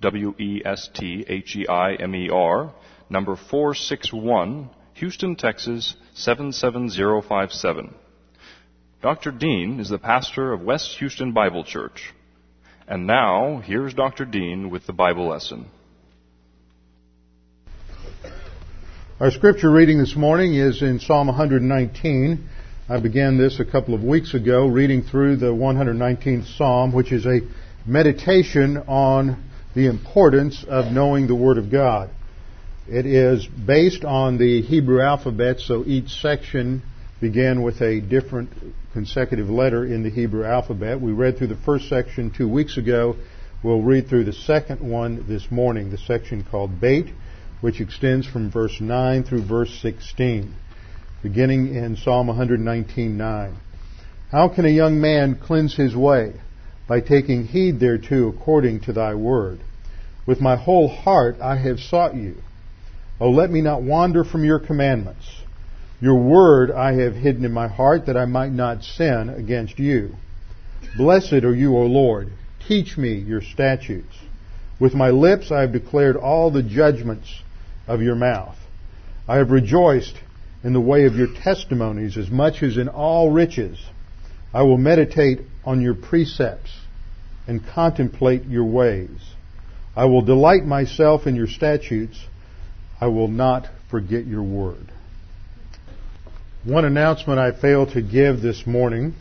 W-E-S-T-H-E-I-M-E-R, number 461, Houston, Texas 77057. Dr. Dean is the pastor of West Houston Bible Church. And now, here's Dr. Dean with the Bible lesson. Our scripture reading this morning is in Psalm 119. I began this a couple of weeks ago, reading through the 119th Psalm, which is a meditation on the importance of knowing the Word of God. It is based on the Hebrew alphabet, so each section began with a different consecutive letter in the Hebrew alphabet. We read through the first section two weeks ago. We'll read through the second one this morning, the section called Beit, which extends from verse 9 through verse 16 beginning in Psalm 119:9. How can a young man cleanse his way? By taking heed thereto according to thy word. With my whole heart I have sought you. Oh, let me not wander from your commandments. Your word I have hidden in my heart that I might not sin against you. Blessed are you, O Lord. Teach me your statutes. With my lips I have declared all the judgments of your mouth. I have rejoiced in the way of your testimonies as much as in all riches. I will meditate on your precepts and contemplate your ways. I will delight myself in your statutes. I will not forget your word. One announcement I failed to give this morning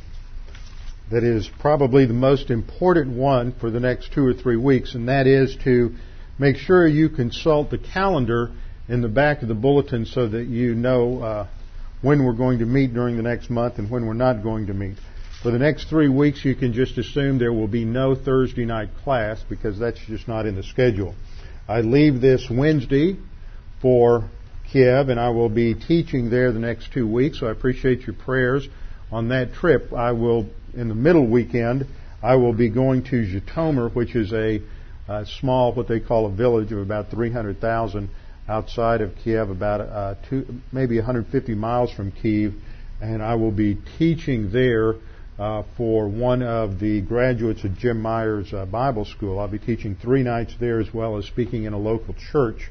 that is probably the most important one for the next two or three weeks, and that is to make sure you consult the calendar in the back of the bulletin so that you know uh, when we're going to meet during the next month and when we're not going to meet. For the next three weeks, you can just assume there will be no Thursday night class because that's just not in the schedule. I leave this Wednesday for Kiev and I will be teaching there the next two weeks, so I appreciate your prayers on that trip. I will, in the middle weekend, I will be going to Zhytomyr, which is a, a small, what they call a village of about 300,000 outside of Kiev, about uh, two, maybe 150 miles from Kiev, and I will be teaching there uh, for one of the graduates of Jim Myers uh, Bible School. I'll be teaching three nights there as well as speaking in a local church.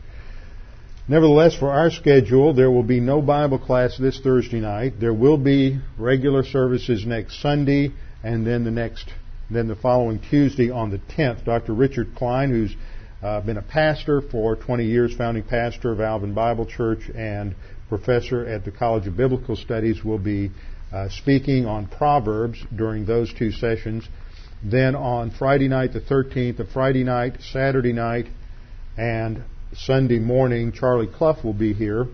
Nevertheless, for our schedule, there will be no Bible class this Thursday night. There will be regular services next Sunday, and then the next, then the following Tuesday on the 10th. Dr. Richard Klein, who's uh, been a pastor for 20 years, founding pastor of Alvin Bible Church and professor at the College of Biblical Studies, will be uh, speaking on Proverbs during those two sessions. Then on Friday night, the 13th, the Friday night, Saturday night, and Sunday morning, Charlie Clough will be here.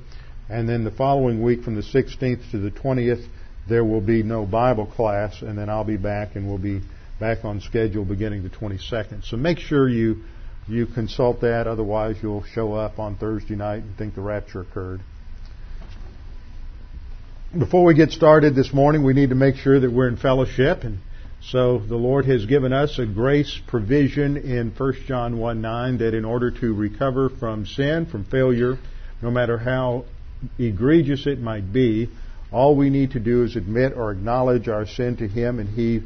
And then the following week, from the 16th to the 20th, there will be no Bible class, and then I'll be back and we'll be back on schedule beginning the 22nd. So make sure you you consult that, otherwise you'll show up on Thursday night and think the rapture occurred. Before we get started this morning, we need to make sure that we're in fellowship and so the Lord has given us a grace provision in 1 John 1 9 that in order to recover from sin, from failure, no matter how egregious it might be, all we need to do is admit or acknowledge our sin to Him and He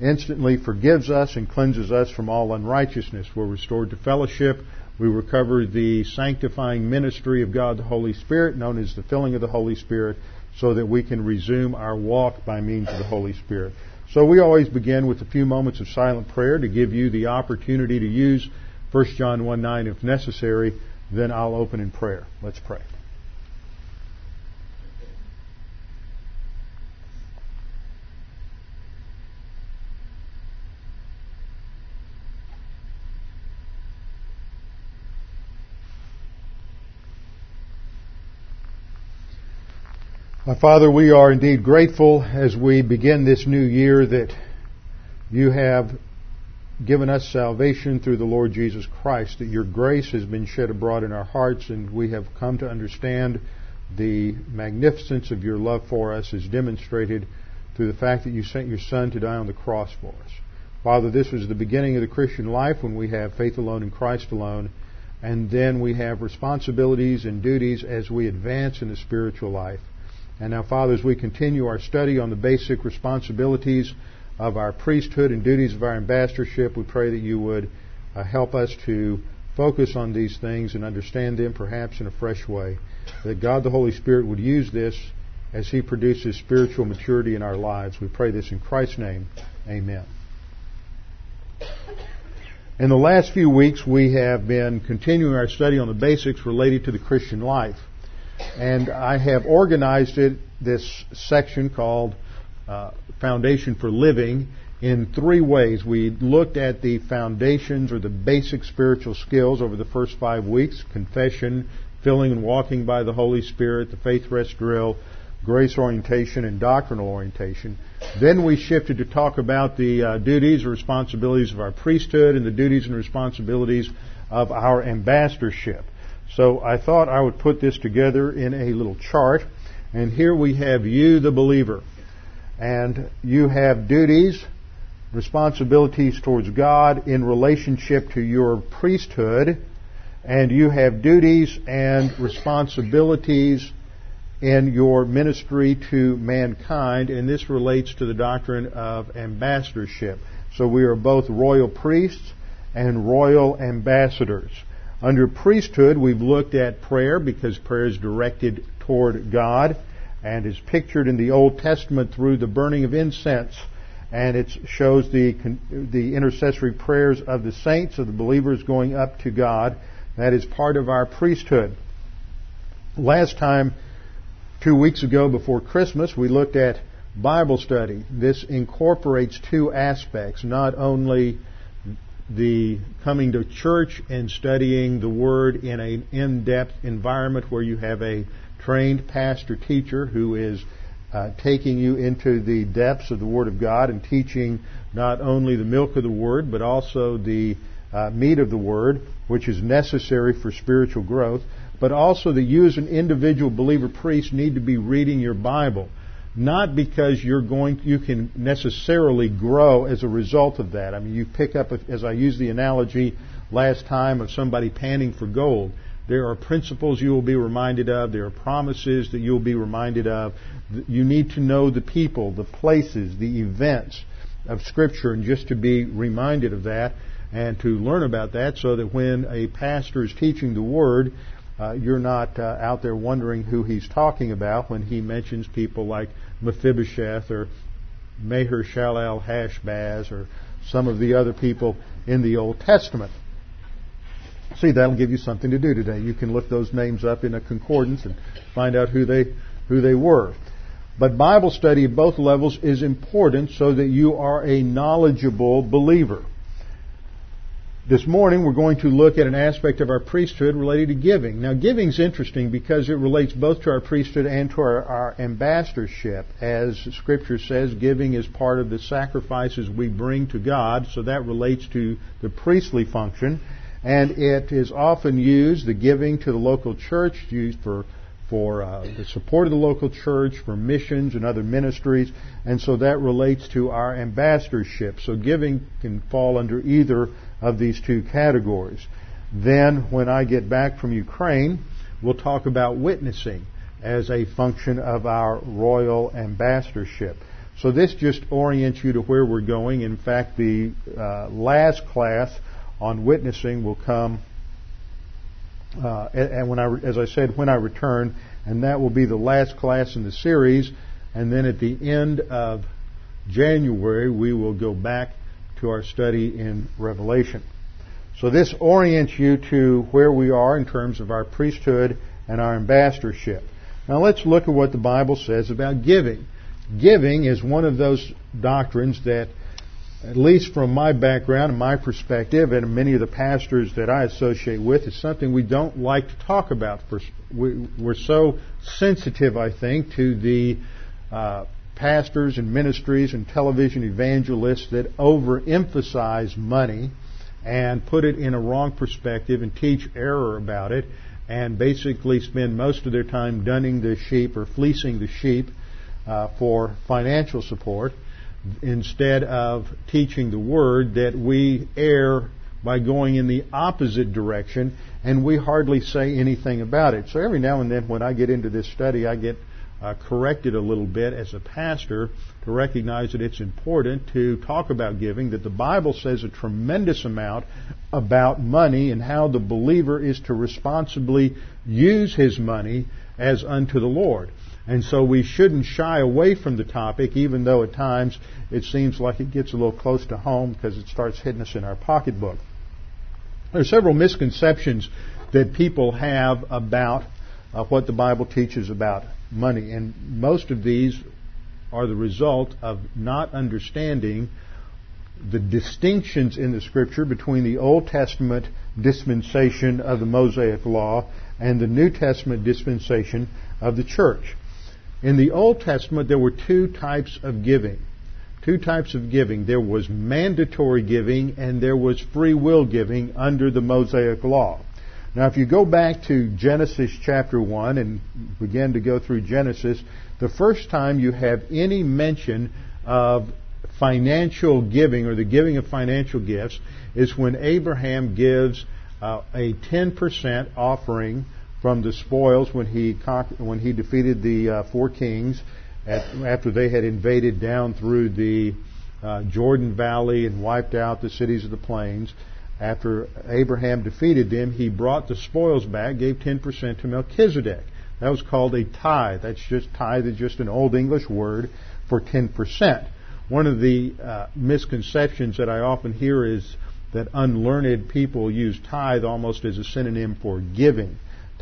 instantly forgives us and cleanses us from all unrighteousness. We're restored to fellowship. We recover the sanctifying ministry of God the Holy Spirit, known as the filling of the Holy Spirit, so that we can resume our walk by means of the Holy Spirit. So we always begin with a few moments of silent prayer to give you the opportunity to use 1 John 1 9 if necessary. Then I'll open in prayer. Let's pray. Father, we are indeed grateful as we begin this new year that you have given us salvation through the Lord Jesus Christ, that your grace has been shed abroad in our hearts, and we have come to understand the magnificence of your love for us is demonstrated through the fact that you sent your Son to die on the cross for us. Father, this was the beginning of the Christian life when we have faith alone in Christ alone, and then we have responsibilities and duties as we advance in the spiritual life. And now, Father, as we continue our study on the basic responsibilities of our priesthood and duties of our ambassadorship, we pray that you would uh, help us to focus on these things and understand them perhaps in a fresh way. That God the Holy Spirit would use this as He produces spiritual maturity in our lives. We pray this in Christ's name. Amen. In the last few weeks, we have been continuing our study on the basics related to the Christian life. And I have organized it, this section called uh, Foundation for Living, in three ways. We looked at the foundations or the basic spiritual skills over the first five weeks confession, filling and walking by the Holy Spirit, the faith rest drill, grace orientation, and doctrinal orientation. Then we shifted to talk about the uh, duties and responsibilities of our priesthood and the duties and responsibilities of our ambassadorship. So I thought I would put this together in a little chart. And here we have you, the believer. And you have duties, responsibilities towards God in relationship to your priesthood. And you have duties and responsibilities in your ministry to mankind, and this relates to the doctrine of ambassadorship. So we are both royal priests and royal ambassadors. Under priesthood, we've looked at prayer because prayer is directed toward God and is pictured in the Old Testament through the burning of incense. And it shows the, the intercessory prayers of the saints, of the believers going up to God. That is part of our priesthood. Last time Two weeks ago before Christmas, we looked at Bible study. This incorporates two aspects, not only the coming to church and studying the Word in an in-depth environment where you have a trained pastor teacher who is uh, taking you into the depths of the Word of God and teaching not only the milk of the Word, but also the uh, meat of the Word, which is necessary for spiritual growth but also that you as an individual believer priest need to be reading your Bible. Not because you're going, you can necessarily grow as a result of that. I mean, you pick up, as I used the analogy last time of somebody panning for gold. There are principles you will be reminded of. There are promises that you'll be reminded of. You need to know the people, the places, the events of Scripture, and just to be reminded of that and to learn about that so that when a pastor is teaching the Word, uh, you're not uh, out there wondering who he's talking about when he mentions people like Mephibosheth or Maher Shalal Hashbaz or some of the other people in the Old Testament. See, that'll give you something to do today. You can look those names up in a concordance and find out who they who they were. But Bible study at both levels is important so that you are a knowledgeable believer. This morning we're going to look at an aspect of our priesthood related to giving. Now giving is interesting because it relates both to our priesthood and to our, our, ambassadorship. As scripture says, giving is part of the sacrifices we bring to God, so that relates to the priestly function. And it is often used, the giving to the local church, used for for uh, the support of the local church, for missions and other ministries, and so that relates to our ambassadorship. So giving can fall under either of these two categories. Then, when I get back from Ukraine, we'll talk about witnessing as a function of our royal ambassadorship. So this just orients you to where we're going. In fact, the uh, last class on witnessing will come, uh, and when I, as I said, when I return, and that will be the last class in the series. And then at the end of January, we will go back to our study in Revelation. So this orients you to where we are in terms of our priesthood and our ambassadorship. Now let's look at what the Bible says about giving. Giving is one of those doctrines that, at least from my background and my perspective, and many of the pastors that I associate with, is something we don't like to talk about. We're so sensitive, I think, to the uh, pastors and ministries and television evangelists that overemphasize money and put it in a wrong perspective and teach error about it and basically spend most of their time dunning the sheep or fleecing the sheep uh, for financial support instead of teaching the word that we err by going in the opposite direction and we hardly say anything about it. So every now and then when I get into this study, I get uh, corrected a little bit as a pastor to recognize that it's important to talk about giving, that the Bible says a tremendous amount about money and how the believer is to responsibly use his money as unto the Lord. And so we shouldn't shy away from the topic, even though at times it seems like it gets a little close to home because it starts hitting us in our pocketbook. There are several misconceptions that people have about uh, what the Bible teaches about money, and most of these are the result of not understanding the distinctions in the Scripture between the Old Testament dispensation of the Mosaic Law and the New Testament dispensation of the church. In the Old Testament, there were two types of giving two types of giving. There was mandatory giving and there was free will giving under the Mosaic Law. Now, if you go back to Genesis chapter 1 and begin to go through Genesis, the first time you have any mention of financial giving or the giving of financial gifts is when Abraham gives uh, a 10% offering from the spoils when he, when he defeated the uh, four kings at, after they had invaded down through the uh, Jordan Valley and wiped out the cities of the plains. After Abraham defeated them, he brought the spoils back, gave 10% to Melchizedek. That was called a tithe. That's just tithe is just an old English word for 10%. One of the uh, misconceptions that I often hear is that unlearned people use tithe almost as a synonym for giving.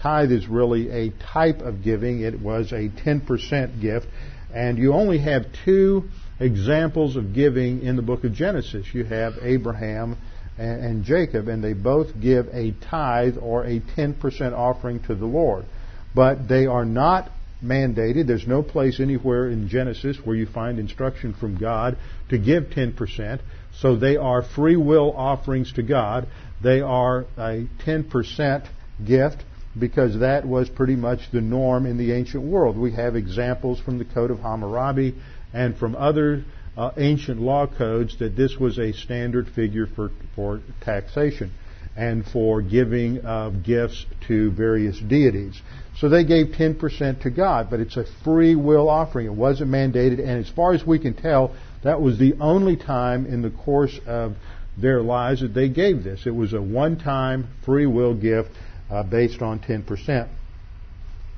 Tithe is really a type of giving. It was a 10% gift. And you only have two examples of giving in the book of Genesis. You have Abraham and, and Jacob, and they both give a tithe or a 10% offering to the Lord. But they are not mandated. There's no place anywhere in Genesis where you find instruction from God to give 10%. So they are free will offerings to God. They are a 10% gift because that was pretty much the norm in the ancient world. We have examples from the Code of Hammurabi and from other uh, ancient law codes that this was a standard figure for, for taxation and for giving of gifts to various deities. So they gave 10% to God, but it's a free will offering. It wasn't mandated, and as far as we can tell, that was the only time in the course of their lives that they gave this. It was a one-time free will gift uh, based on 10%.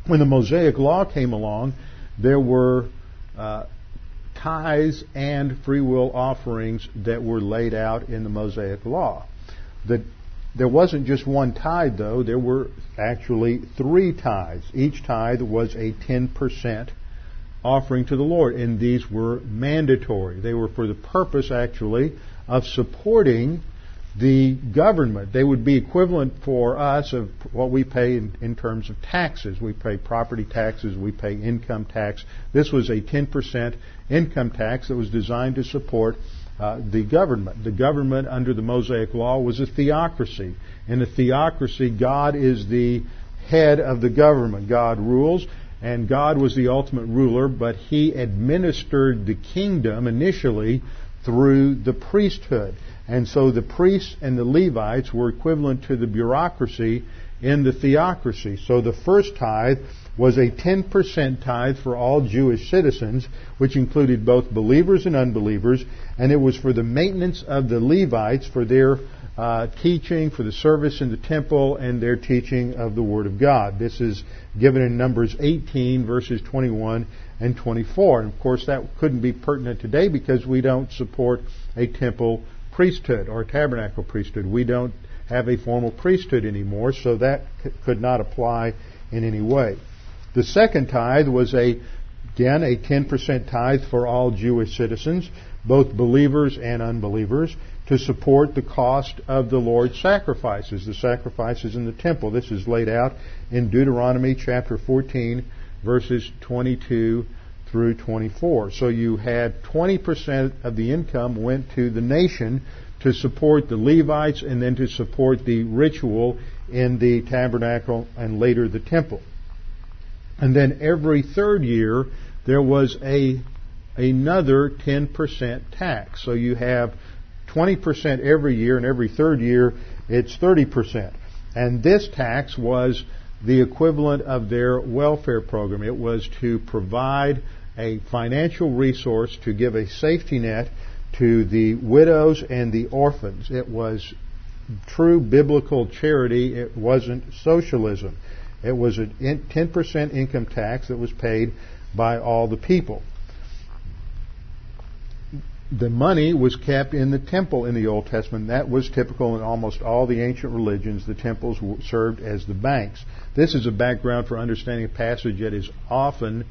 When the Mosaic Law came along, there were uh, tithes and free will offerings that were laid out in the Mosaic Law. The, there wasn't just one tithe, though. There were actually three tithes. Each tithe was a 10% offering to the Lord, and these were mandatory. They were for the purpose, actually, of supporting the government. They would be equivalent for us of what we pay in, in, terms of taxes. We pay property taxes, we pay income tax. This was a 10% income tax that was designed to support uh, the government. The government under the Mosaic Law was a theocracy. In a theocracy, God is the head of the government. God rules, and God was the ultimate ruler, but He administered the kingdom initially through the priesthood. And so the priests and the Levites were equivalent to the bureaucracy in the theocracy. So the first tithe was a 10% tithe for all Jewish citizens, which included both believers and unbelievers, and it was for the maintenance of the Levites for their uh, teaching, for the service in the temple, and their teaching of the Word of God. This is given in Numbers 18, verses 21 and 24. And of course, that couldn't be pertinent today because we don't support a temple priesthood or tabernacle priesthood. We don't have a formal priesthood anymore, so that could not apply in any way. The second tithe was a again a 10% tithe for all Jewish citizens, both believers and unbelievers, to support the cost of the Lord's sacrifices, the sacrifices in the temple. This is laid out in Deuteronomy chapter 14 verses 22 through 24. So you had 20% of the income went to the nation to support the Levites and then to support the ritual in the tabernacle and later the temple. And then every third year there was a another 10% tax. So you have 20% every year and every third year it's 30%. And this tax was the equivalent of their welfare program. It was to provide a financial resource to give a safety net to the widows and the orphans. It was true biblical charity. It wasn't socialism. It was a 10% income tax that was paid by all the people. The money was kept in the temple in the Old Testament. That was typical in almost all the ancient religions. The temples served as the banks. This is a background for understanding a passage that is often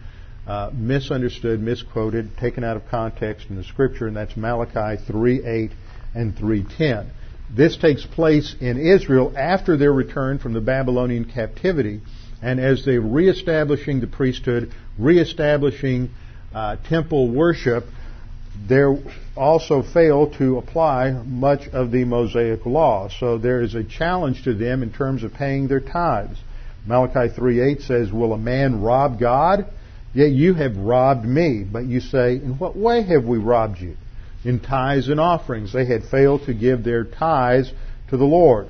uh, misunderstood, misquoted, taken out of context in the Scripture, and that's Malachi 3:8 and 3:10. This takes place in Israel after their return from the Babylonian captivity, and as they're reestablishing the priesthood, reestablishing uh, temple worship, they also fail to apply much of the Mosaic law. So there is a challenge to them in terms of paying their tithes. Malachi 3:8 says, "Will a man rob God? Yet you have robbed me." But you say, "In what way have we robbed you?" in tithes and offerings. They had failed to give their tithes to the Lord.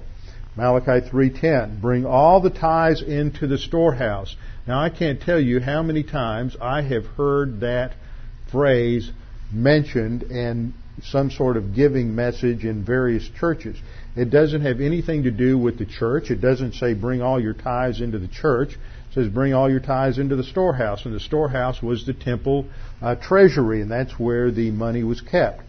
Malachi 3:10 Bring all the tithes into the storehouse. Now I can't tell you how many times I have heard that phrase mentioned in some sort of giving message in various churches. It doesn't have anything to do with the church. It doesn't say bring all your tithes into the church. Says bring all your tithes into the storehouse. And the storehouse was the temple uh, treasury, and that's where the money was kept.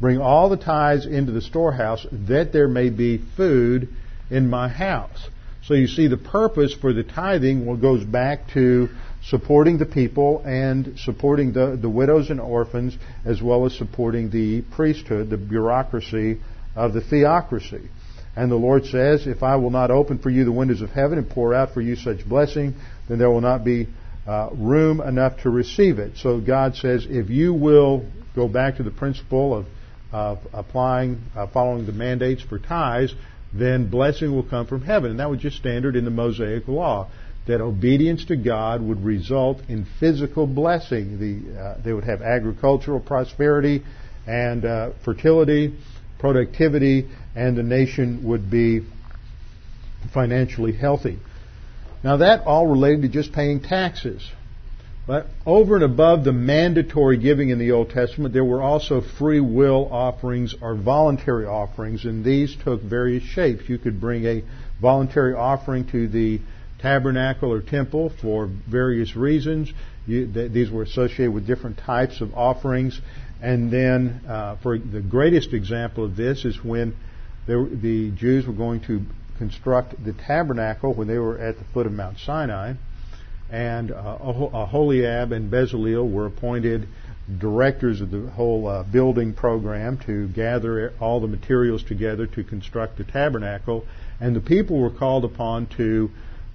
Bring all the tithes into the storehouse, that there may be food in my house. So you see, the purpose for the tithing goes back to supporting the people and supporting the, the widows and orphans, as well as supporting the priesthood, the bureaucracy of the theocracy. And the Lord says, If I will not open for you the windows of heaven and pour out for you such blessing, then there will not be uh, room enough to receive it. So God says, if you will go back to the principle of of applying, uh, following the mandates for tithes, then blessing will come from heaven. And that was just standard in the Mosaic Law, that obedience to God would result in physical blessing. The, uh, they would have agricultural prosperity and uh, fertility, productivity, and the nation would be financially healthy. Now that all related to just paying taxes. But over and above the mandatory giving in the Old Testament, there were also free will offerings or voluntary offerings, and these took various shapes. You could bring a voluntary offering to the tabernacle or temple for various reasons. You, th- these were associated with different types of offerings. And then, uh, for the greatest example of this is when the Jews were going to construct the tabernacle when they were at the foot of Mount Sinai and uh, Aholiab and Bezalel were appointed directors of the whole uh, building program to gather all the materials together to construct the tabernacle. And the people were called upon to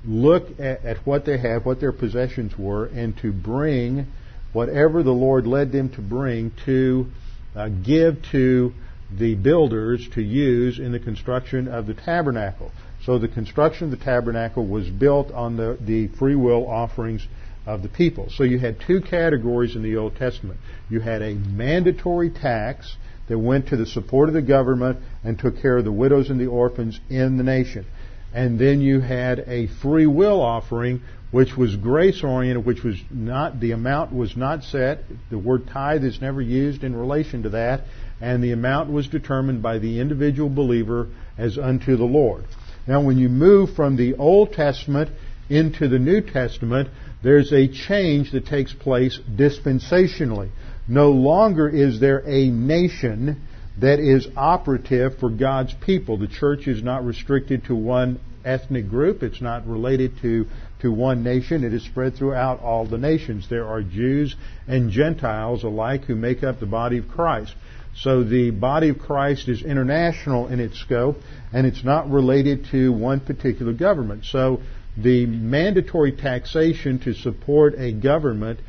look at, at what they had, what their possessions were, and to bring whatever the Lord led them to bring to uh, give to the builders to use in the construction of the tabernacle. So the construction of the tabernacle was built on the, the free will offerings of the people. So you had two categories in the Old Testament. You had a mandatory tax that went to the support of the government and took care of the widows and the orphans in the nation. And then you had a free will offering which was grace oriented, which was not, the amount was not set. The word tithe is never used in relation to that. And the amount was determined by the individual believer as unto the Lord. Now, when you move from the Old Testament into the New Testament, there's a change that takes place dispensationally. No longer is there a nation that is operative for God's people. The church is not restricted to one ethnic group. It's not related to, to one nation. It is spread throughout all the nations. There are Jews and Gentiles alike who make up the body of Christ. So the body of Christ is international in its scope, and it's not related to one particular government. So the mandatory taxation to support a government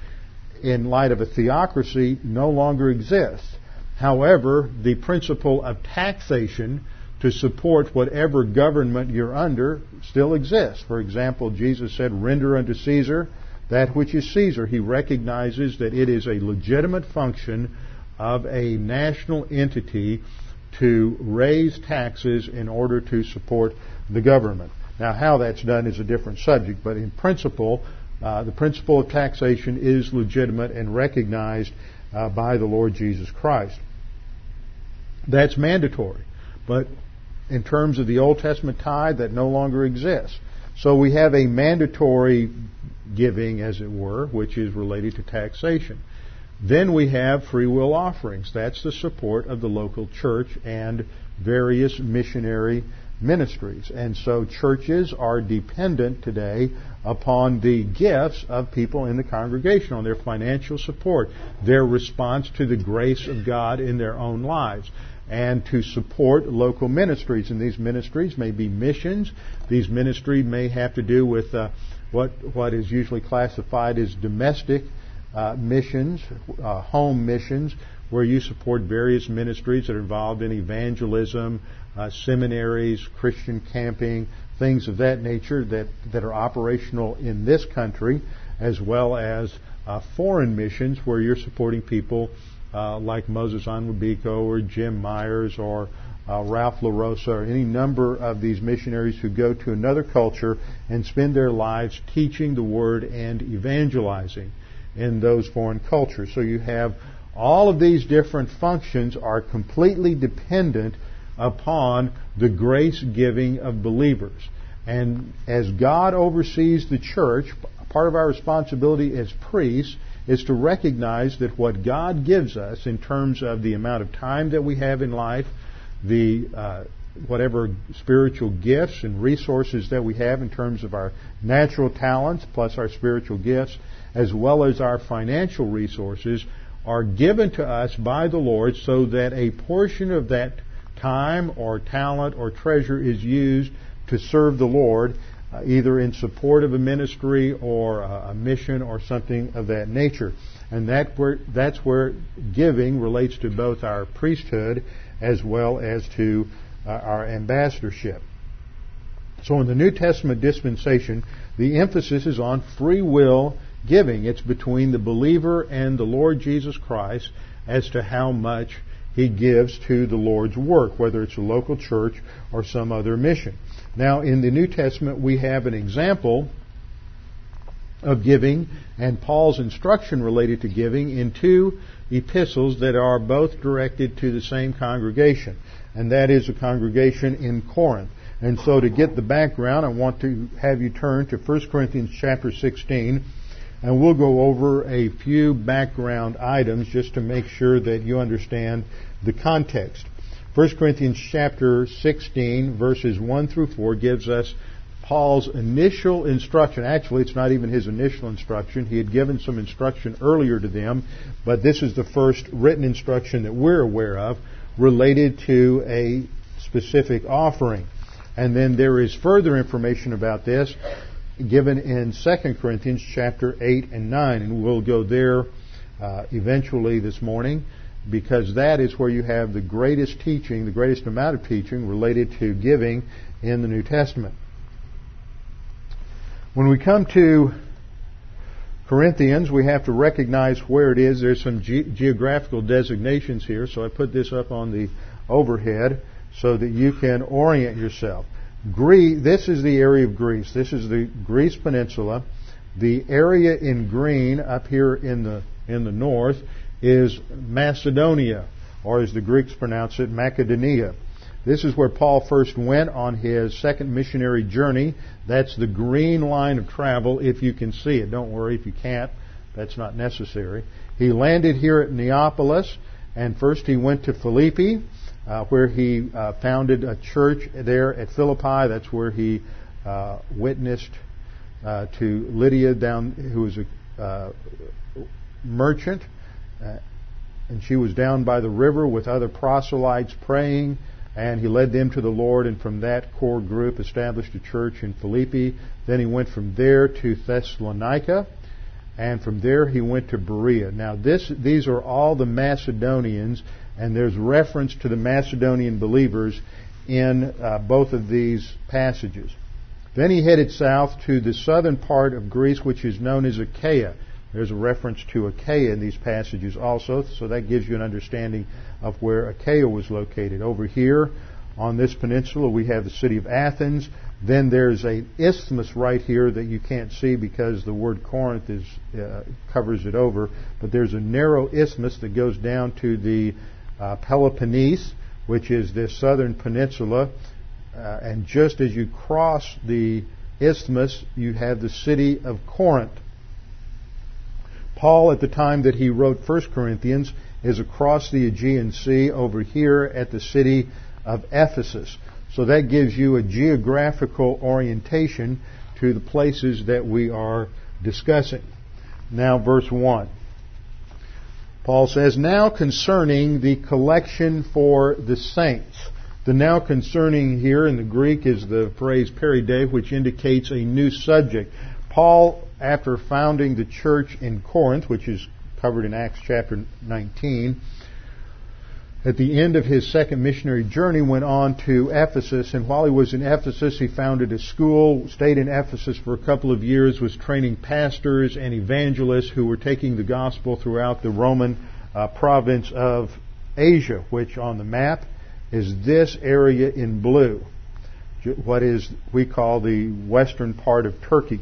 in light of a theocracy, no longer exists. However, the principle of taxation to support whatever government you're under still exists. For example, Jesus said, render unto Caesar that which is Caesar. He recognizes that it is a legitimate function of a national entity to raise taxes in order to support the government. Now, how that's done is a different subject, but in principle, uh, the principle of taxation is legitimate and recognized uh, by the Lord Jesus Christ. That's mandatory. But in terms of the Old Testament tithe, that no longer exists. So we have a mandatory giving, as it were, which is related to taxation. Then we have free will offerings. That's the support of the local church and various missionary ministries. And so churches are dependent today upon the gifts of people in the congregation, on their financial support, their response to the grace of God in their own lives, and to support local ministries. And these ministries may be missions. These ministries may have to do with uh, what what is usually classified as domestic uh, missions, uh, home missions, where you support various ministries that are involved in evangelism, uh, seminaries, Christian camping, things of that nature that, that are operational in this country, as well as uh, foreign missions where you're supporting people uh, like Moses Onwubiko or Jim Myers or uh, Ralph LaRosa or any number of these missionaries who go to another culture and spend their lives teaching the Word and evangelizing in those foreign cultures. So you have all of these different functions are completely dependent upon the grace giving of believers. And as God oversees the church, part of our responsibility as priests is to recognize that what God gives us in terms of the amount of time that we have in life, the uh, whatever spiritual gifts and resources that we have in terms of our natural talents plus our spiritual gifts, as well as our financial resources, are given to us by the Lord so that a portion of that time or talent or treasure is used to serve the Lord, either in support of a ministry or a mission or something of that nature. And that where, that's where giving relates to both our priesthood as well as to uh, our ambassadorship. So in the New Testament dispensation, the emphasis is on free will giving. It's between the believer and the Lord Jesus Christ as to how much he gives to the Lord's work, whether it's a local church or some other mission. Now, in the New Testament, we have an example of giving and Paul's instruction related to giving in two epistles that are both directed to the same congregation, and that is a congregation in Corinth. And so to get the background, I want to have you turn to 1 Corinthians chapter 16 and we'll go over a few background items just to make sure that you understand the context. 1 Corinthians chapter 16 verses 1 through 4 gives us Paul's initial instruction. Actually, it's not even his initial instruction. He had given some instruction earlier to them, but this is the first written instruction that we're aware of related to a specific offering. And then there is further information about this given in 2 Corinthians chapter 8 and 9. And we'll go there uh, eventually this morning because that is where you have the greatest teaching, the greatest amount of teaching related to giving in the New Testament. When we come to Corinthians, we have to recognize where it is. There's some ge- geographical designations here, so I put this up on the overhead so that you can orient yourself. Greece, this is the area of Greece. This is the Greece Peninsula. The area in green up here in the in the north is Macedonia, or as the Greeks pronounce it, Macedonia. This is where Paul first went on his second missionary journey. That's the green line of travel if you can see it. Don't worry if you can't. That's not necessary. He landed here at Neapolis, and first he went to Philippi, uh, where he uh, founded a church there at Philippi. That's where he uh, witnessed uh, to Lydia, down who was a uh, merchant, and she was down by the river with other proselytes praying. And he led them to the Lord, and from that core group established a church in Philippi. Then he went from there to Thessalonica, and from there he went to Berea. Now this, these are all the Macedonians, and there's reference to the Macedonian believers in uh, both of these passages. Then he headed south to the southern part of Greece, which is known as Achaia. There's a reference to Achaia in these passages also, so that gives you an understanding of where Achaia was located. Over here on this peninsula, we have the city of Athens. Then there's an isthmus right here that you can't see because the word Corinth is, uh, covers it over. But there's a narrow isthmus that goes down to the uh, Peloponnese, which is this southern peninsula. Uh, and just as you cross the isthmus, you have the city of Corinth. Paul, at the time that he wrote 1 Corinthians, is across the Aegean Sea over here at the city of Ephesus. So that gives you a geographical orientation to the places that we are discussing. Now, verse 1. Paul says, Now concerning the collection for the saints. The now concerning here in the Greek is the phrase peride, which indicates a new subject. Paul, after founding the church in Corinth, which is covered in Acts chapter 19, at the end of his second missionary journey went on to Ephesus. And while he was in Ephesus he founded a school stayed in Ephesus for a couple of years was training pastors and evangelists who were taking the gospel throughout the Roman uh, province of Asia which on the map is this area in blue what is we call the western part of Turkey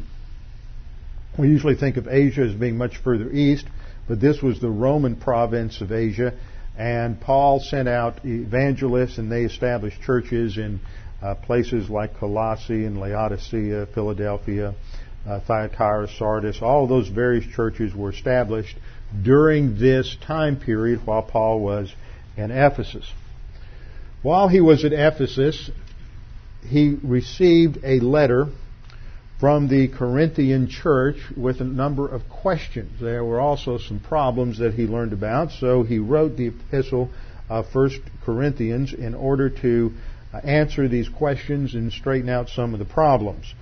we usually think of Asia as being much further east but this was the Roman province of Asia and Paul sent out evangelists, and they established churches in uh, places like Colossae and Laodicea, Philadelphia, uh, Thyatira, Sardis. All those various churches were established during this time period while Paul was in Ephesus. While he was at Ephesus, he received a letter from the Corinthian church with a number of questions. There were also some problems that he learned about, so he wrote the epistle of 1 Corinthians in order to uh, answer these questions and straighten out some of the problems.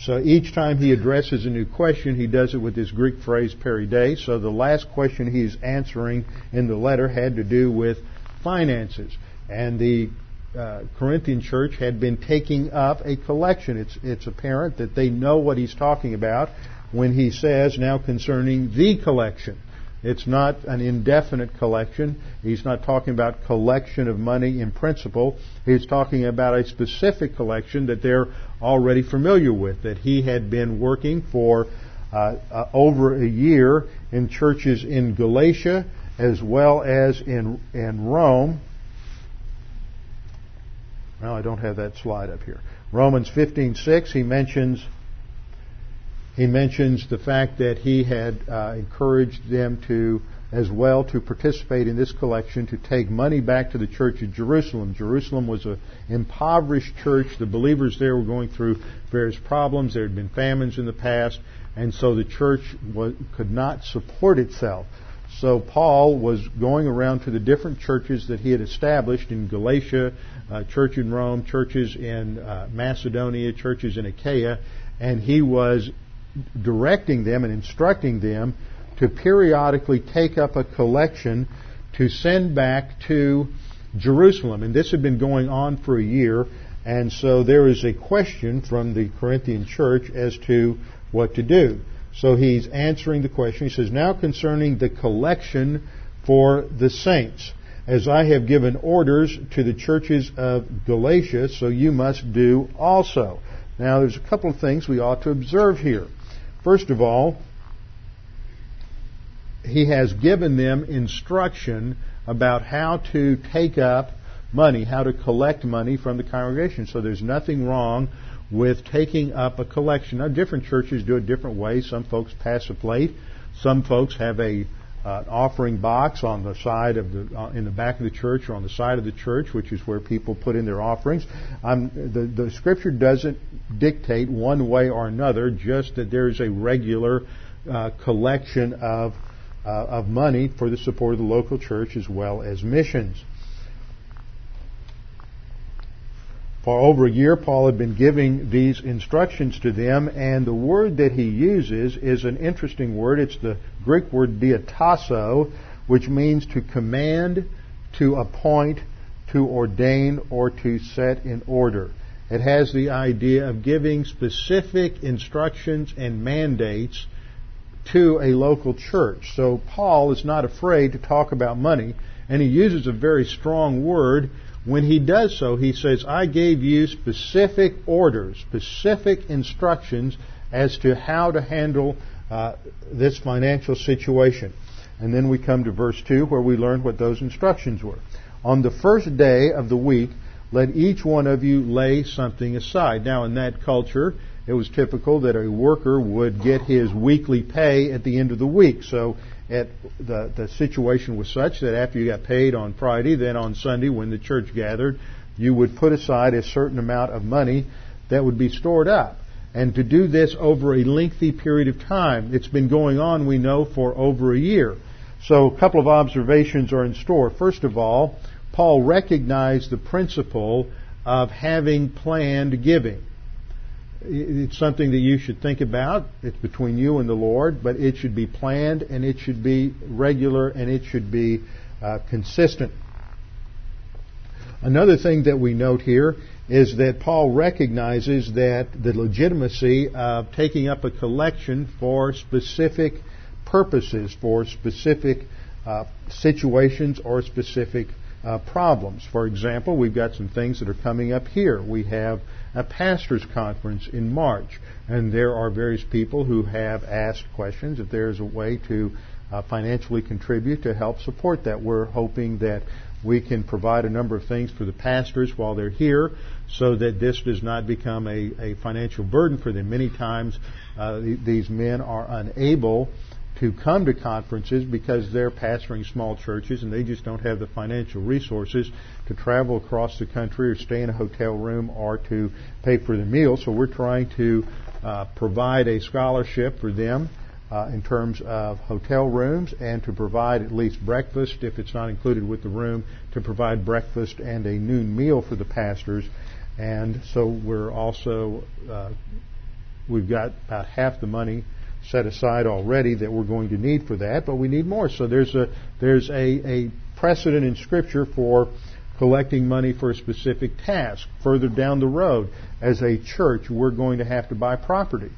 So each time he addresses a new question, he does it with this Greek phrase peride. So the last question he's answering in the letter had to do with finances. And the uh, Corinthian church had been taking up a collection. It's, it's apparent that they know what he's talking about when he says now concerning the collection. It's not an indefinite collection. He's not talking about collection of money in principle. He's talking about a specific collection that they're already familiar with, that he had been working for uh, uh, over a year in churches in Galatia as well as in, in Rome well, I don't have that slide up here. Romans 15:6 he mentions he mentions the fact that he had uh, encouraged them to as well to participate in this collection to take money back to the church of Jerusalem. Jerusalem was an impoverished church. The believers there were going through various problems. There had been famines in the past, and so the church was, could not support itself. So Paul was going around to the different churches that he had established in Galatia, uh, church in Rome, churches in uh, Macedonia, churches in Achaia, and he was directing them and instructing them to periodically take up a collection to send back to Jerusalem. And this had been going on for a year, and so there is a question from the Corinthian church as to what to do. So he's answering the question. He says, Now concerning the collection for the saints, as I have given orders to the churches of Galatia, so you must do also. Now there's a couple of things we ought to observe here. First of all, he has given them instruction about how to take up money, how to collect money from the congregation. So there's nothing wrong with taking up a collection. Now, different churches do it different ways. Some folks pass a plate. Some folks have a uh, offering box on the side of the uh, in the back of the church or on the side of the church, which is where people put in their offerings. Um, the the scripture doesn't dictate one way or another, just that there is a regular uh, collection of uh, of money for the support of the local church as well as missions. For over a year, Paul had been giving these instructions to them, and the word that he uses is an interesting word. It's the Greek word diatasso, which means to command, to appoint, to ordain, or to set in order. It has the idea of giving specific instructions and mandates to a local church. So Paul is not afraid to talk about money, and he uses a very strong word. When he does so, he says, I gave you specific orders, specific instructions as to how to handle uh, this financial situation. And then we come to verse 2 where we learn what those instructions were. On the first day of the week, let each one of you lay something aside. Now, in that culture, it was typical that a worker would get his weekly pay at the end of the week. So at the, the situation was such that after you got paid on Friday, then on Sunday when the church gathered, you would put aside a certain amount of money that would be stored up. And to do this over a lengthy period of time, it's been going on, we know, for over a year. So a couple of observations are in store. First of all, Paul recognized the principle of having planned giving. It's something that you should think about. It's between you and the Lord, but it should be planned and it should be regular and it should be uh, consistent. Another thing that we note here is that Paul recognizes that the legitimacy of taking up a collection for specific purposes, for specific uh, situations or specific uh, problems. For example, we've got some things that are coming up here. We have a pastors' conference in March, and there are various people who have asked questions if there's a way to uh, financially contribute to help support that. We're hoping that we can provide a number of things for the pastors while they're here so that this does not become a, a financial burden for them. Many times uh, these men are unable to come to conferences because they're pastoring small churches and they just don't have the financial resources to travel across the country or stay in a hotel room or to pay for the meal. So we're trying to uh, provide a scholarship for them uh, in terms of hotel rooms and to provide at least breakfast, if it's not included with the room, to provide breakfast and a noon meal for the pastors. And so we're also, uh, we've got about half the money set aside already that we're going to need for that, but we need more. So there's a there's a, a precedent in Scripture for collecting money for a specific task. Further down the road, as a church, we're going to have to buy property.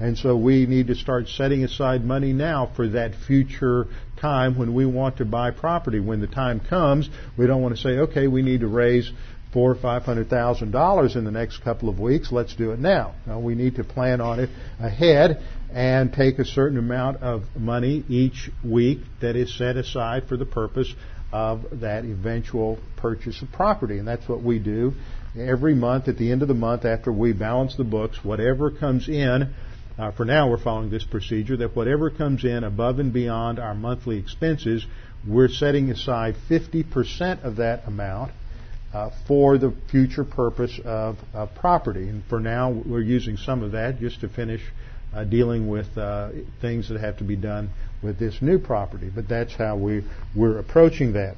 And so we need to start setting aside money now for that future time when we want to buy property. When the time comes, we don't want to say, okay, we need to raise four or five hundred thousand dollars in the next couple of weeks. Let's do it now. Now we need to plan on it ahead and take a certain amount of money each week that is set aside for the purpose of that eventual purchase of property. And that's what we do every month at the end of the month after we balance the books, whatever comes in. Uh, for now, we're following this procedure that whatever comes in above and beyond our monthly expenses, we're setting aside 50% of that amount uh, for the future purpose of uh, property. And for now, we're using some of that just to finish uh, dealing with uh, things that have to be done with this new property. But that's how we, we're approaching that.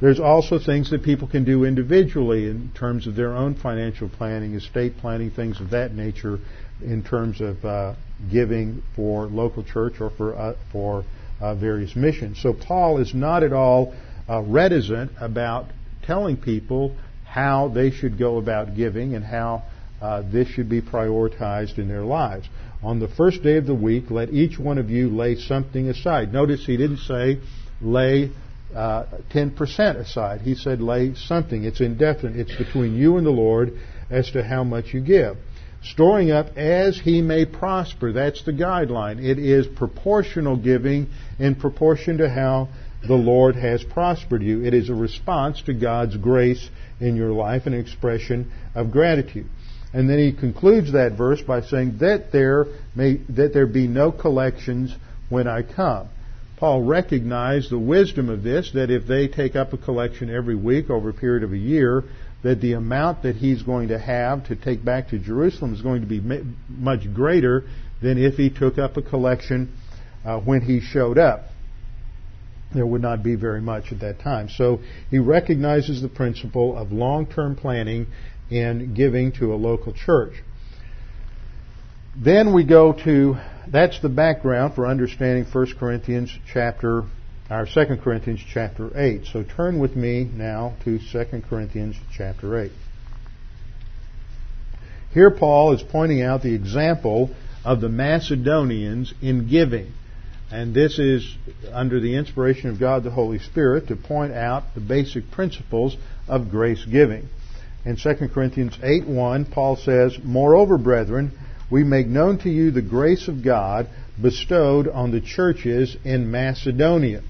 There's also things that people can do individually in terms of their own financial planning, estate planning, things of that nature, in terms of uh, giving for local church or for for various missions. So Paul is not at all reticent about telling people how they should go about giving and how uh, this should be prioritized in their lives. On the first day of the week, let each one of you lay something aside. Notice he didn't say lay uh, 10% aside. He said lay something. It's indefinite. It's between you and the Lord as to how much you give. Storing up as he may prosper. That's the guideline. It is proportional giving in proportion to how the Lord has prospered you. It is a response to God's grace in your life, an expression of gratitude. And then he concludes that verse by saying that there may that there be no collections when I come. Paul recognized the wisdom of this, that if they take up a collection every week over a period of a year, that the amount that he's going to have to take back to Jerusalem is going to be much greater than if he took up a collection uh, when he showed up there would not be very much at that time. So he recognizes the principle of long-term planning in giving to a local church. Then we go to that's the background for understanding 1 Corinthians chapter our 2 Corinthians chapter 8. So turn with me now to 2 Corinthians chapter 8. Here Paul is pointing out the example of the Macedonians in giving. And this is under the inspiration of God the Holy Spirit to point out the basic principles of grace giving. In 2 Corinthians 8:1, Paul says, "Moreover, brethren, we make known to you the grace of God bestowed on the churches in Macedonia."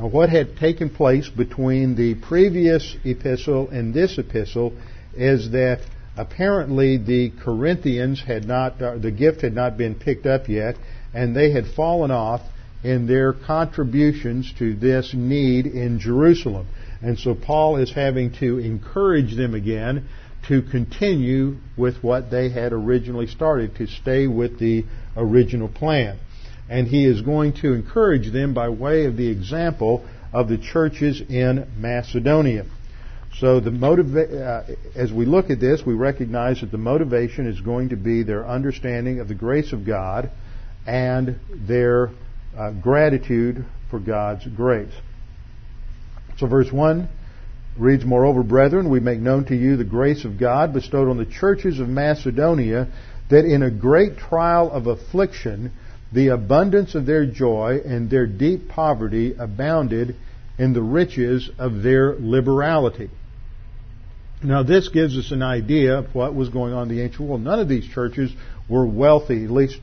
Now, what had taken place between the previous epistle and this epistle is that apparently the Corinthians had not, uh, the gift had not been picked up yet, and they had fallen off in their contributions to this need in Jerusalem. And so Paul is having to encourage them again to continue with what they had originally started, to stay with the original plan. And he is going to encourage them by way of the example of the churches in Macedonia. So the motiva- uh, as we look at this, we recognize that the motivation is going to be their understanding of the grace of God and their uh, gratitude for God's grace. So verse 1 reads, Moreover, brethren, we make known to you the grace of God bestowed on the churches of Macedonia, that in a great trial of affliction, the abundance of their joy and their deep poverty abounded in the riches of their liberality. Now, this gives us an idea of what was going on in the ancient world. None of these churches were wealthy, at least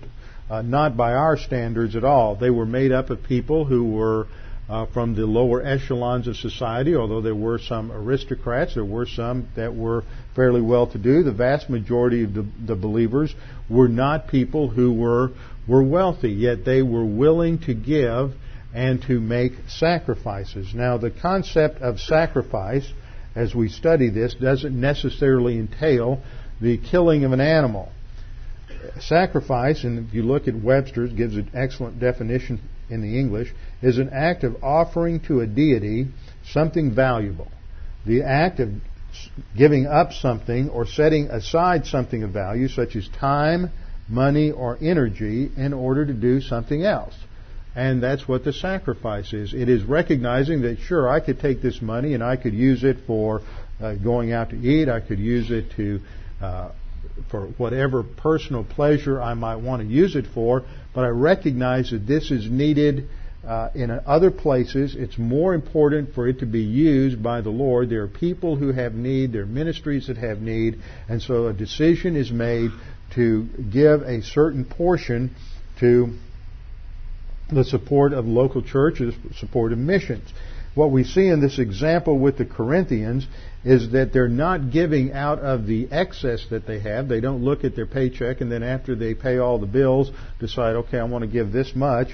uh, not by our standards at all. They were made up of people who were uh, from the lower echelons of society, although there were some aristocrats, there were some that were fairly well to do. The vast majority of the, the believers were not people who were, were wealthy, yet they were willing to give and to make sacrifices. Now, the concept of sacrifice, as we study this, doesn't necessarily entail the killing of an animal sacrifice, and if you look at Webster's, gives an excellent definition in the English, is an act of offering to a deity something valuable. The act of giving up something or setting aside something of value, such as time, money, or energy, in order to do something else. And that's what the sacrifice is. It is recognizing that, sure, I could take this money and I could use it for uh, going out to eat. I could use it to uh, for whatever personal pleasure I might want to use it for, but I recognize that this is needed uh, in other places. It's more important for it to be used by the Lord. There are people who have need, there are ministries that have need, and so a decision is made to give a certain portion to the support of local churches, support of missions. What we see in this example with the Corinthians is that they're not giving out of the excess that they have. They don't look at their paycheck and then after they pay all the bills decide, okay, I want to give this much.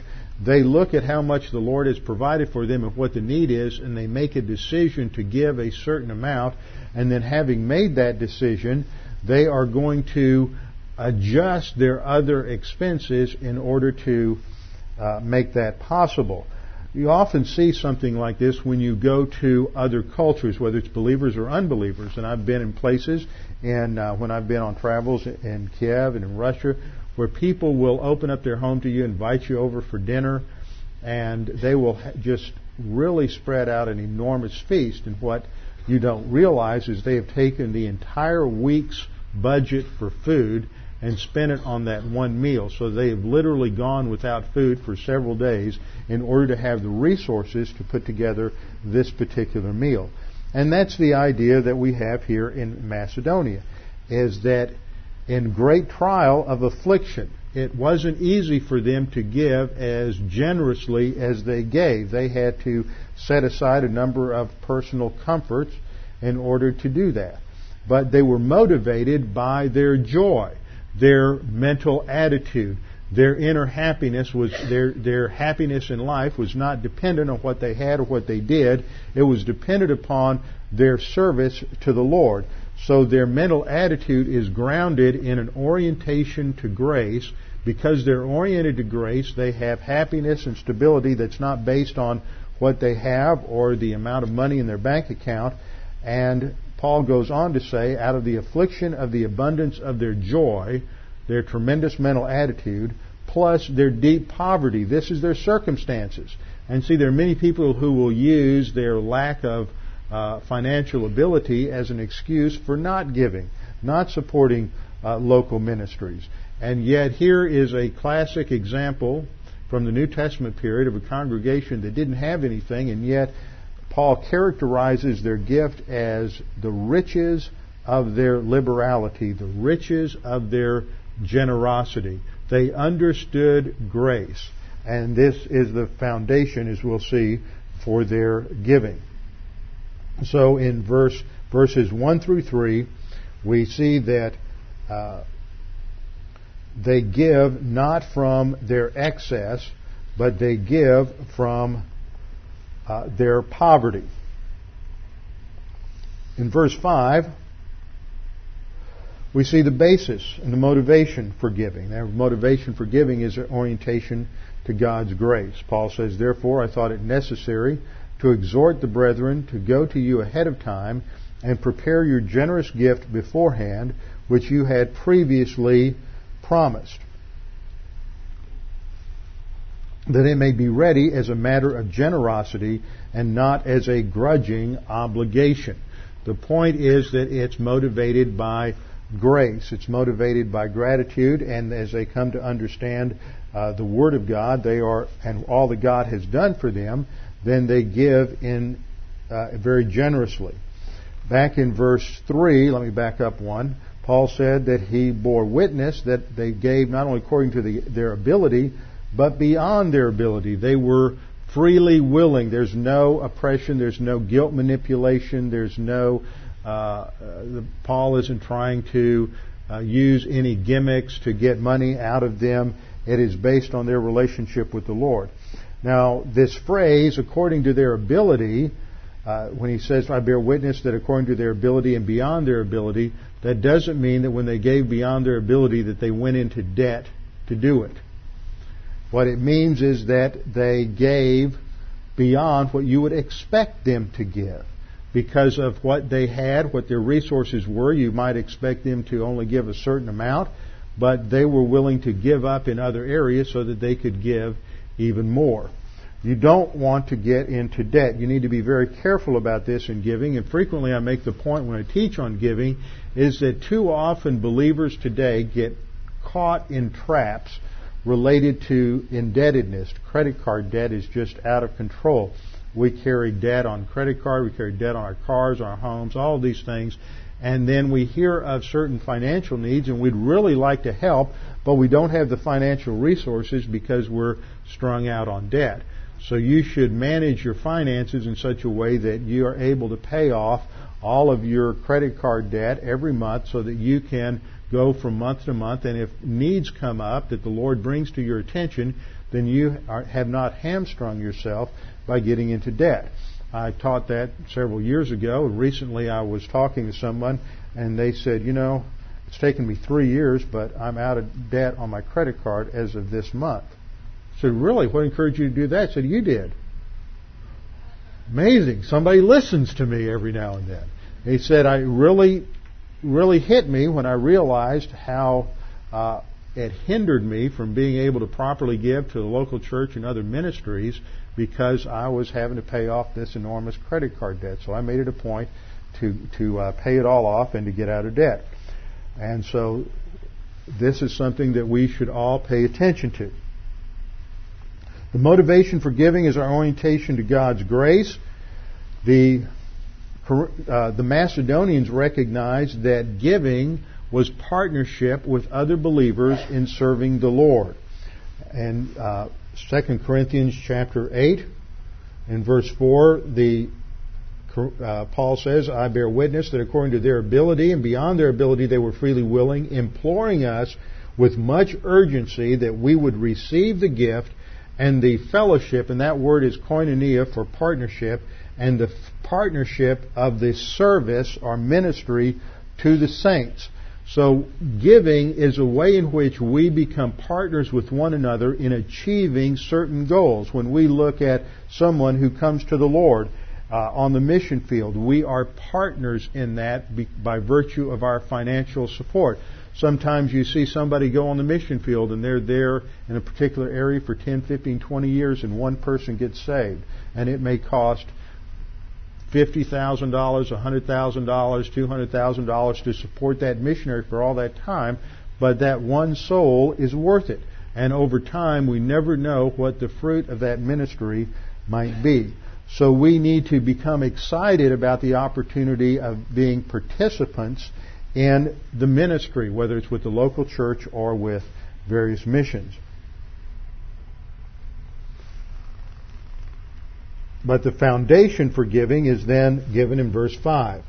They look at how much the Lord has provided for them and what the need is and they make a decision to give a certain amount and then having made that decision, they are going to adjust their other expenses in order to uh, make that possible. You often see something like this when you go to other cultures, whether it's believers or unbelievers. And I've been in places, and uh, when I've been on travels in Kiev and in Russia, where people will open up their home to you, invite you over for dinner, and they will just really spread out an enormous feast. And what you don't realize is they have taken the entire week's budget for food and spent it on that one meal. So they have literally gone without food for several days in order to have the resources to put together this particular meal. And that's the idea that we have here in Macedonia, is that in great trial of affliction, it wasn't easy for them to give as generously as they gave. They had to set aside a number of personal comforts in order to do that. But they were motivated by their joy their mental attitude. Their inner happiness was their their happiness in life was not dependent on what they had or what they did. It was dependent upon their service to the Lord. So their mental attitude is grounded in an orientation to grace. Because they're oriented to grace, they have happiness and stability that's not based on what they have or the amount of money in their bank account. And Paul goes on to say, out of the affliction of the abundance of their joy, their tremendous mental attitude, plus their deep poverty. This is their circumstances. And see, there are many people who will use their lack of uh, financial ability as an excuse for not giving, not supporting uh, local ministries. And yet, here is a classic example from the New Testament period of a congregation that didn't have anything, and yet Paul characterizes their gift as the riches of their liberality, the riches of their generosity. They understood grace. And this is the foundation, as we'll see, for their giving. So in verse verses one through three, we see that uh, they give not from their excess, but they give from uh, their poverty. In verse 5, we see the basis and the motivation for giving. Their motivation for giving is their orientation to God's grace. Paul says, Therefore, I thought it necessary to exhort the brethren to go to you ahead of time and prepare your generous gift beforehand, which you had previously promised, that it may be ready as a matter of generosity and not as a grudging obligation. The point is that it's motivated by grace. It's motivated by gratitude, and as they come to understand uh, the Word of God, they are and all that God has done for them, then they give in uh, very generously. Back in verse three, let me back up one. Paul said that he bore witness that they gave not only according to the, their ability, but beyond their ability. They were freely willing. There's no oppression. There's no guilt manipulation. There's no uh, uh, Paul isn't trying to uh, use any gimmicks to get money out of them. It is based on their relationship with the Lord. Now, this phrase, according to their ability, uh, when he says, I bear witness that according to their ability and beyond their ability, that doesn't mean that when they gave beyond their ability that they went into debt to do it. What it means is that they gave beyond what you would expect them to give because of what they had, what their resources were. You might expect them to only give a certain amount, but they were willing to give up in other areas so that they could give even more. You don't want to get into debt. You need to be very careful about this in giving, and frequently I make the point when I teach on giving is that too often believers today get caught in traps related to indebtedness. Credit card debt is just out of control. We carry debt on credit card, we carry debt on our cars, our homes, all these things. And then we hear of certain financial needs and we'd really like to help, but we don't have the financial resources because we're strung out on debt. So you should manage your finances in such a way that you are able to pay off all of your credit card debt every month so that you can go from month to month and if needs come up that the Lord brings to your attention, then you are, have not hamstrung yourself by getting into debt. I taught that several years ago. Recently, I was talking to someone, and they said, "You know, it's taken me three years, but I'm out of debt on my credit card as of this month." I said, "Really? What encouraged you to do that?" I said, "You did." Amazing. Somebody listens to me every now and then. He said, "I really, really hit me when I realized how." Uh, it hindered me from being able to properly give to the local church and other ministries because I was having to pay off this enormous credit card debt. So I made it a point to to uh, pay it all off and to get out of debt. And so this is something that we should all pay attention to. The motivation for giving is our orientation to God's grace. The uh, the Macedonians recognized that giving was partnership with other believers in serving the Lord. And uh, 2 Corinthians chapter 8 in verse 4, the uh, Paul says, I bear witness that according to their ability and beyond their ability they were freely willing, imploring us with much urgency that we would receive the gift and the fellowship, and that word is koinonia for partnership, and the partnership of the service or ministry to the saints. So giving is a way in which we become partners with one another in achieving certain goals. When we look at someone who comes to the Lord uh, on the mission field. We are partners in that by virtue of our financial support. Sometimes you see somebody go on the mission field and they're there in a particular area for 10, 15, 20 years and one person gets saved. And it may cost $50,000, $100,000, $200,000 to support that missionary for all that time, but that one soul is worth it. And over time, we never know what the fruit of that ministry might be. So we need to become excited about the opportunity of being participants in the ministry, whether it's with the local church or with various missions. But the foundation for giving is then given in verse 5.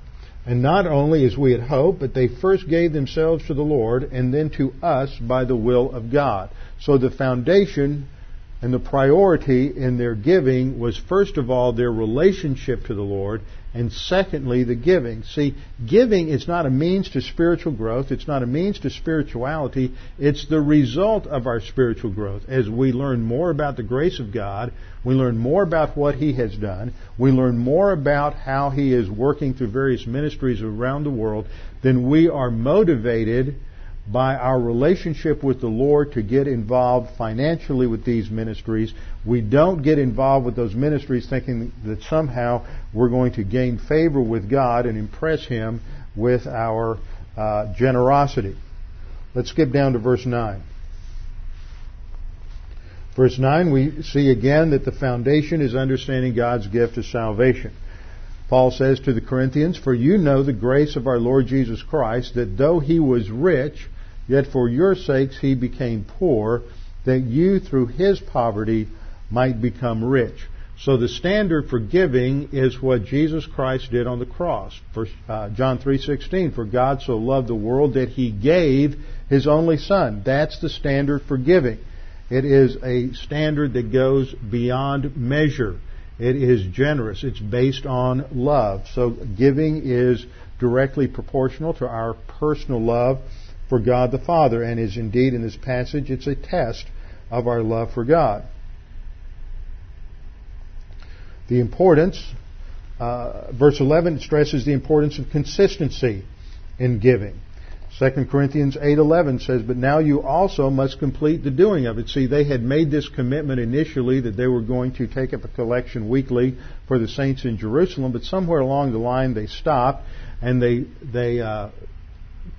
And not only as we had hoped, but they first gave themselves to the Lord and then to us by the will of God. So the foundation and the priority in their giving was first of all their relationship to the Lord and secondly the giving. See, giving is not a means to spiritual growth, it's not a means to spirituality, it's the result of our spiritual growth. As we learn more about the grace of God, we learn more about what He has done, we learn more about how He is working through various ministries around the world, then we are motivated by our relationship with the Lord to get involved financially with these ministries. We don't get involved with those ministries thinking that somehow we're going to gain favor with God and impress Him with our uh, generosity. Let's skip down to verse 9. Verse 9, we see again that the foundation is understanding God's gift of salvation. Paul says to the Corinthians, For you know the grace of our Lord Jesus Christ, that though he was rich, Yet for your sakes he became poor, that you through his poverty might become rich. So the standard for giving is what Jesus Christ did on the cross. Uh, John 3:16, for God so loved the world that he gave his only son. That's the standard for giving. It is a standard that goes beyond measure. It is generous. It's based on love. So giving is directly proportional to our personal love for God the Father, and is indeed in this passage, it's a test of our love for God. The importance, uh, verse 11 stresses the importance of consistency in giving. 2 Corinthians 8:11 says, "But now you also must complete the doing of it." See, they had made this commitment initially that they were going to take up a collection weekly for the saints in Jerusalem, but somewhere along the line they stopped and they they uh,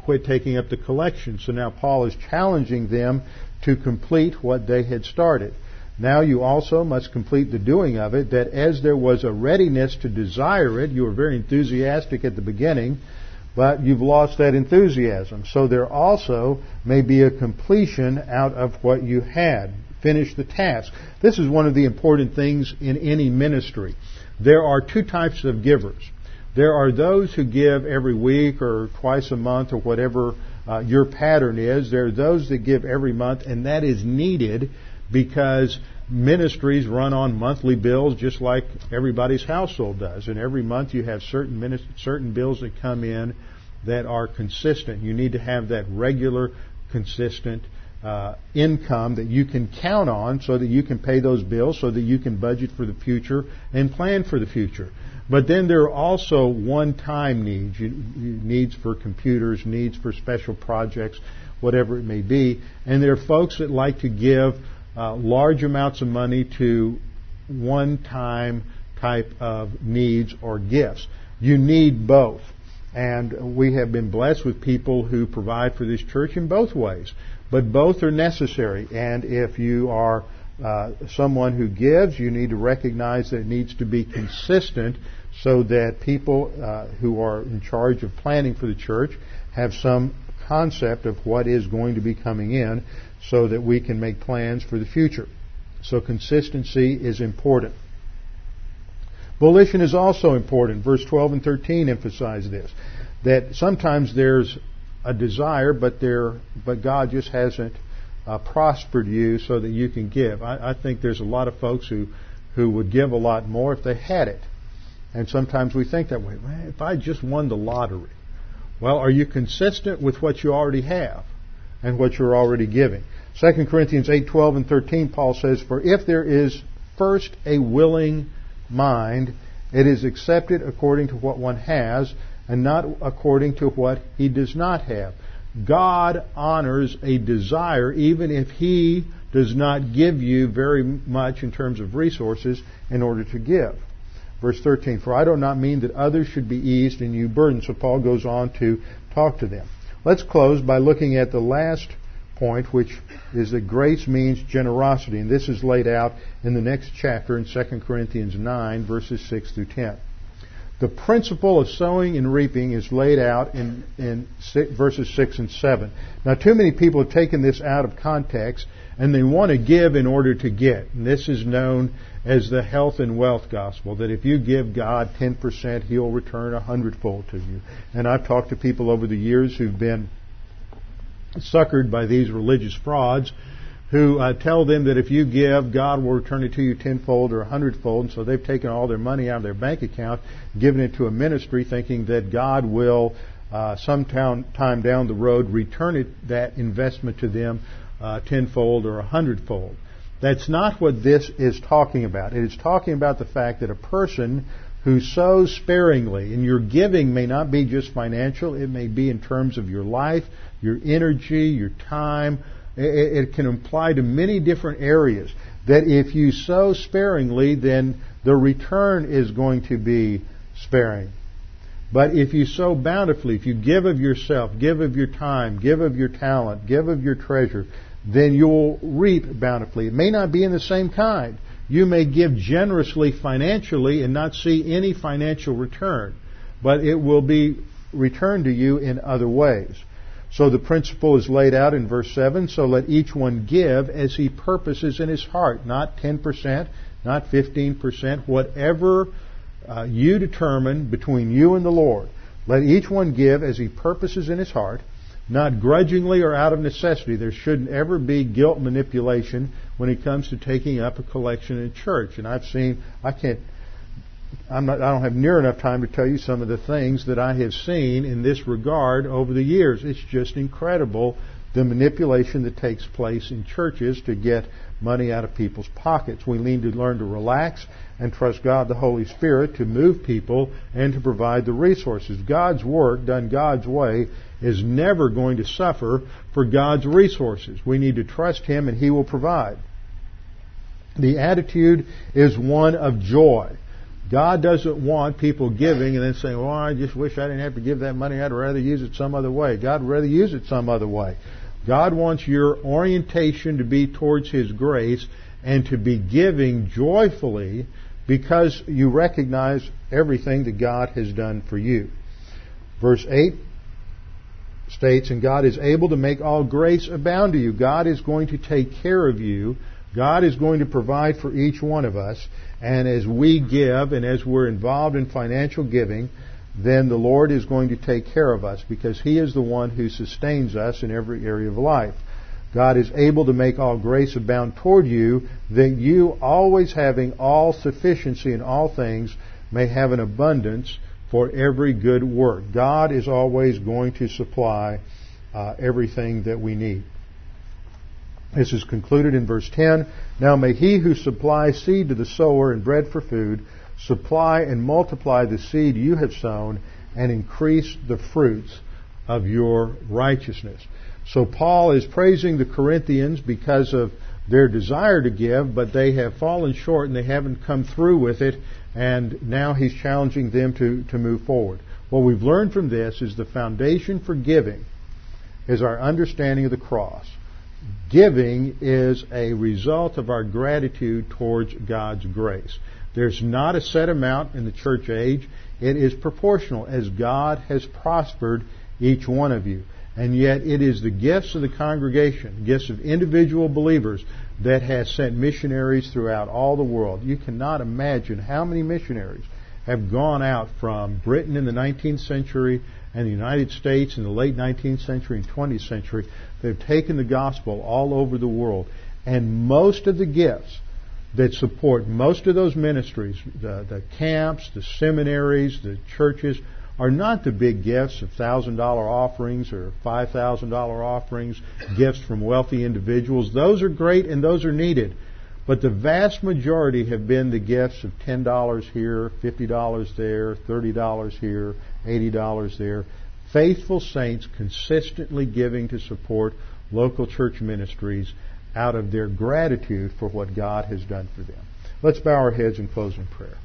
quit taking up the collection. So now Paul is challenging them to complete what they had started. Now you also must complete the doing of it, that as there was a readiness to desire it, you were very enthusiastic at the beginning, but you've lost that enthusiasm. So there also may be a completion out of what you had. Finish the task. This is one of the important things in any ministry. There are two types of givers. There are those who give every week or twice a month or whatever uh, your pattern is. There are those that give every month, and that is needed because ministries run on monthly bills just like everybody's household does. And every month you have certain certain bills that come in that are consistent. You need to have that regular, consistent uh, income that you can count on so that you can pay those bills, so that you can budget for the future and plan for the future. But then there are also one-time needs, needs for computers, needs for special projects, whatever it may be. And there are folks that like to give uh, large amounts of money to one-time type of needs or gifts. You need both. And we have been blessed with people who provide for this church in both ways. But both are necessary. And if you are uh, someone who gives, you need to recognize that it needs to be consistent so that people uh, who are in charge of planning for the church have some concept of what is going to be coming in so that we can make plans for the future. So consistency is important. Volition is also important. Verse 12 and 13 emphasize this. That sometimes there's a desire, but there, but God just hasn't uh, prospered you so that you can give. I, I think there's a lot of folks who, who would give a lot more if they had it. And sometimes we think that way. Man, if I just won the lottery. Well, are you consistent with what you already have and what you're already giving? 2 Corinthians 8:12 and 13 Paul says, "For if there is first a willing mind, It is accepted according to what one has and not according to what he does not have. God honors a desire even if he does not give you very much in terms of resources in order to give. Verse 13, For I do not mean that others should be eased and you burdened. So Paul goes on to talk to them. Let's close by looking at the last point, which is that grace means generosity. And this is laid out in the next chapter in 2 Corinthians 9, verses 6 through 10. The principle of sowing and reaping is laid out in, in six, verses 6 and 7. Now, too many people have taken this out of context and they want to give in order to get. And this is known as the health and wealth gospel, that if you give God 10%, He'll return a hundredfold to you. And I've talked to people over the years who've been suckered by these religious frauds who uh, tell them that if you give, God will return it to you tenfold or a hundredfold. And so they've taken all their money out of their bank account, given it to a ministry, thinking that God will uh, sometime time down the road return it, that investment to them uh, tenfold or a hundredfold. That's not what this is talking about. It is talking about the fact that a person who sows sparingly, and your giving may not be just financial, it may be in terms of your life, your energy, your time. It, can apply to many different areas. That if you sow sparingly, then the return is going to be sparing. But if you sow bountifully, if you give of yourself, give of your time, give of your talent, give of your treasure, then you'll reap bountifully. It may not be in the same kind. You may give generously financially and not see any financial return, but it will be returned to you in other ways. So the principle is laid out in verse 7. So let each one give as he purposes in his heart, not 10%, not 15%, whatever uh, you determine between you and the Lord. Let each one give as he purposes in his heart, not grudgingly or out of necessity. There shouldn't ever be guilt manipulation when it comes to taking up a collection in church. And I've seen, I can't not, I don't have near enough time to tell you some of the things that I have seen in this regard over the years. It's just incredible the manipulation that takes place in churches to get money out of people's pockets. We need to learn to relax and trust God, the Holy Spirit, to move people and to provide the resources. God's work, done God's way, is never going to suffer for God's resources. We need to trust Him and He will provide. The attitude is one of joy. God doesn't want people giving and then saying, well, I just wish I didn't have to give that money. I'd rather use it some other way. God would rather use it some other way. God wants your orientation to be towards His grace and to be giving joyfully because you recognize everything that God has done for you. Verse 8 states, And God is able to make all grace abound to you. God is going to take care of you. God is going to provide for each one of us. And as we give and as we're involved in financial giving, then the Lord is going to take care of us because He is the one who sustains us in every area of life. God is able to make all grace abound toward you, that you, always having all sufficiency in all things, may have an abundance for every good work. God is always going to supply uh, everything that we need. This is concluded in verse 10. Now may he who supplies seed to the sower and bread for food supply and multiply the seed you have sown and increase the fruits of your righteousness. So Paul is praising the Corinthians because of their desire to give, but they have fallen short and they haven't come through with it, and now he's challenging them to, to move forward. What we've learned from this is the foundation for giving is our understanding of the cross. Giving is a result of our gratitude towards God's grace. There's not a set amount in the church age. It is proportional as God has prospered each one of you. And yet it is the gifts of the congregation, gifts of individual believers that has sent missionaries throughout all the world. You cannot imagine how many missionaries have gone out from Britain in the 19th century and the United States in the late 19th century and 20th century. They've taken the gospel all over the world. And most of the gifts that support most of those ministries, the, the camps, the seminaries, the churches, are not the big gifts of $1,000 offerings or $5,000 offerings, gifts from wealthy individuals. Those are great and those are needed. But the vast majority have been the gifts of $10 here, $50 there, $30 here, $80 there. Faithful saints consistently giving to support local church ministries out of their gratitude for what God has done for them. Let's bow our heads and close in prayer.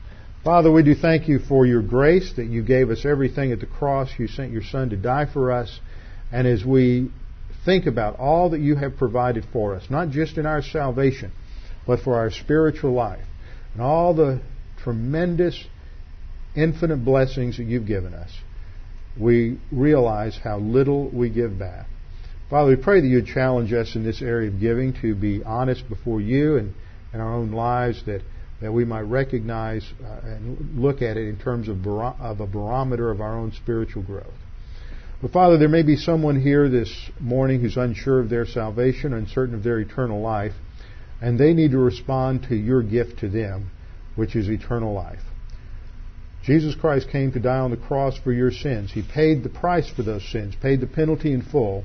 Father, we do thank you for your grace that you gave us everything at the cross. You sent your Son to die for us. And as we think about all that you have provided for us, not just in our salvation, but for our spiritual life, and all the tremendous, infinite blessings that you've given us, we realize how little we give back. Father, we pray that you'd challenge us in this area of giving to be honest before you and in our own lives, that, that we might recognize uh, and look at it in terms of, bar- of a barometer of our own spiritual growth. But Father, there may be someone here this morning who's unsure of their salvation, uncertain of their eternal life, and they need to respond to your gift to them, which is eternal life. Jesus Christ came to die on the cross for your sins. He paid the price for those sins, paid the penalty in full,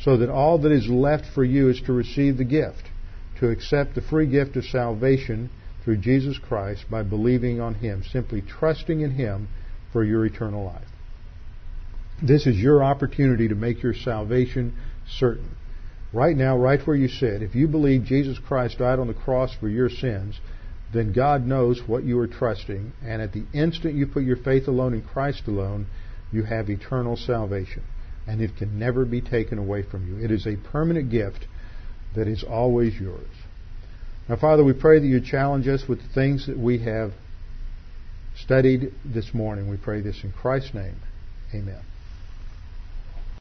so that all that is left for you is to receive the gift, to accept the free gift of salvation through Jesus Christ by believing on Him, simply trusting in Him for your eternal life. This is your opportunity to make your salvation certain. Right now, right where you sit, if you believe Jesus Christ died on the cross for your sins, then God knows what you are trusting, and at the instant you put your faith alone in Christ alone, you have eternal salvation and it can never be taken away from you. It is a permanent gift that is always yours. Now, Father, we pray that you challenge us with the things that we have studied this morning. We pray this in Christ's name. Amen.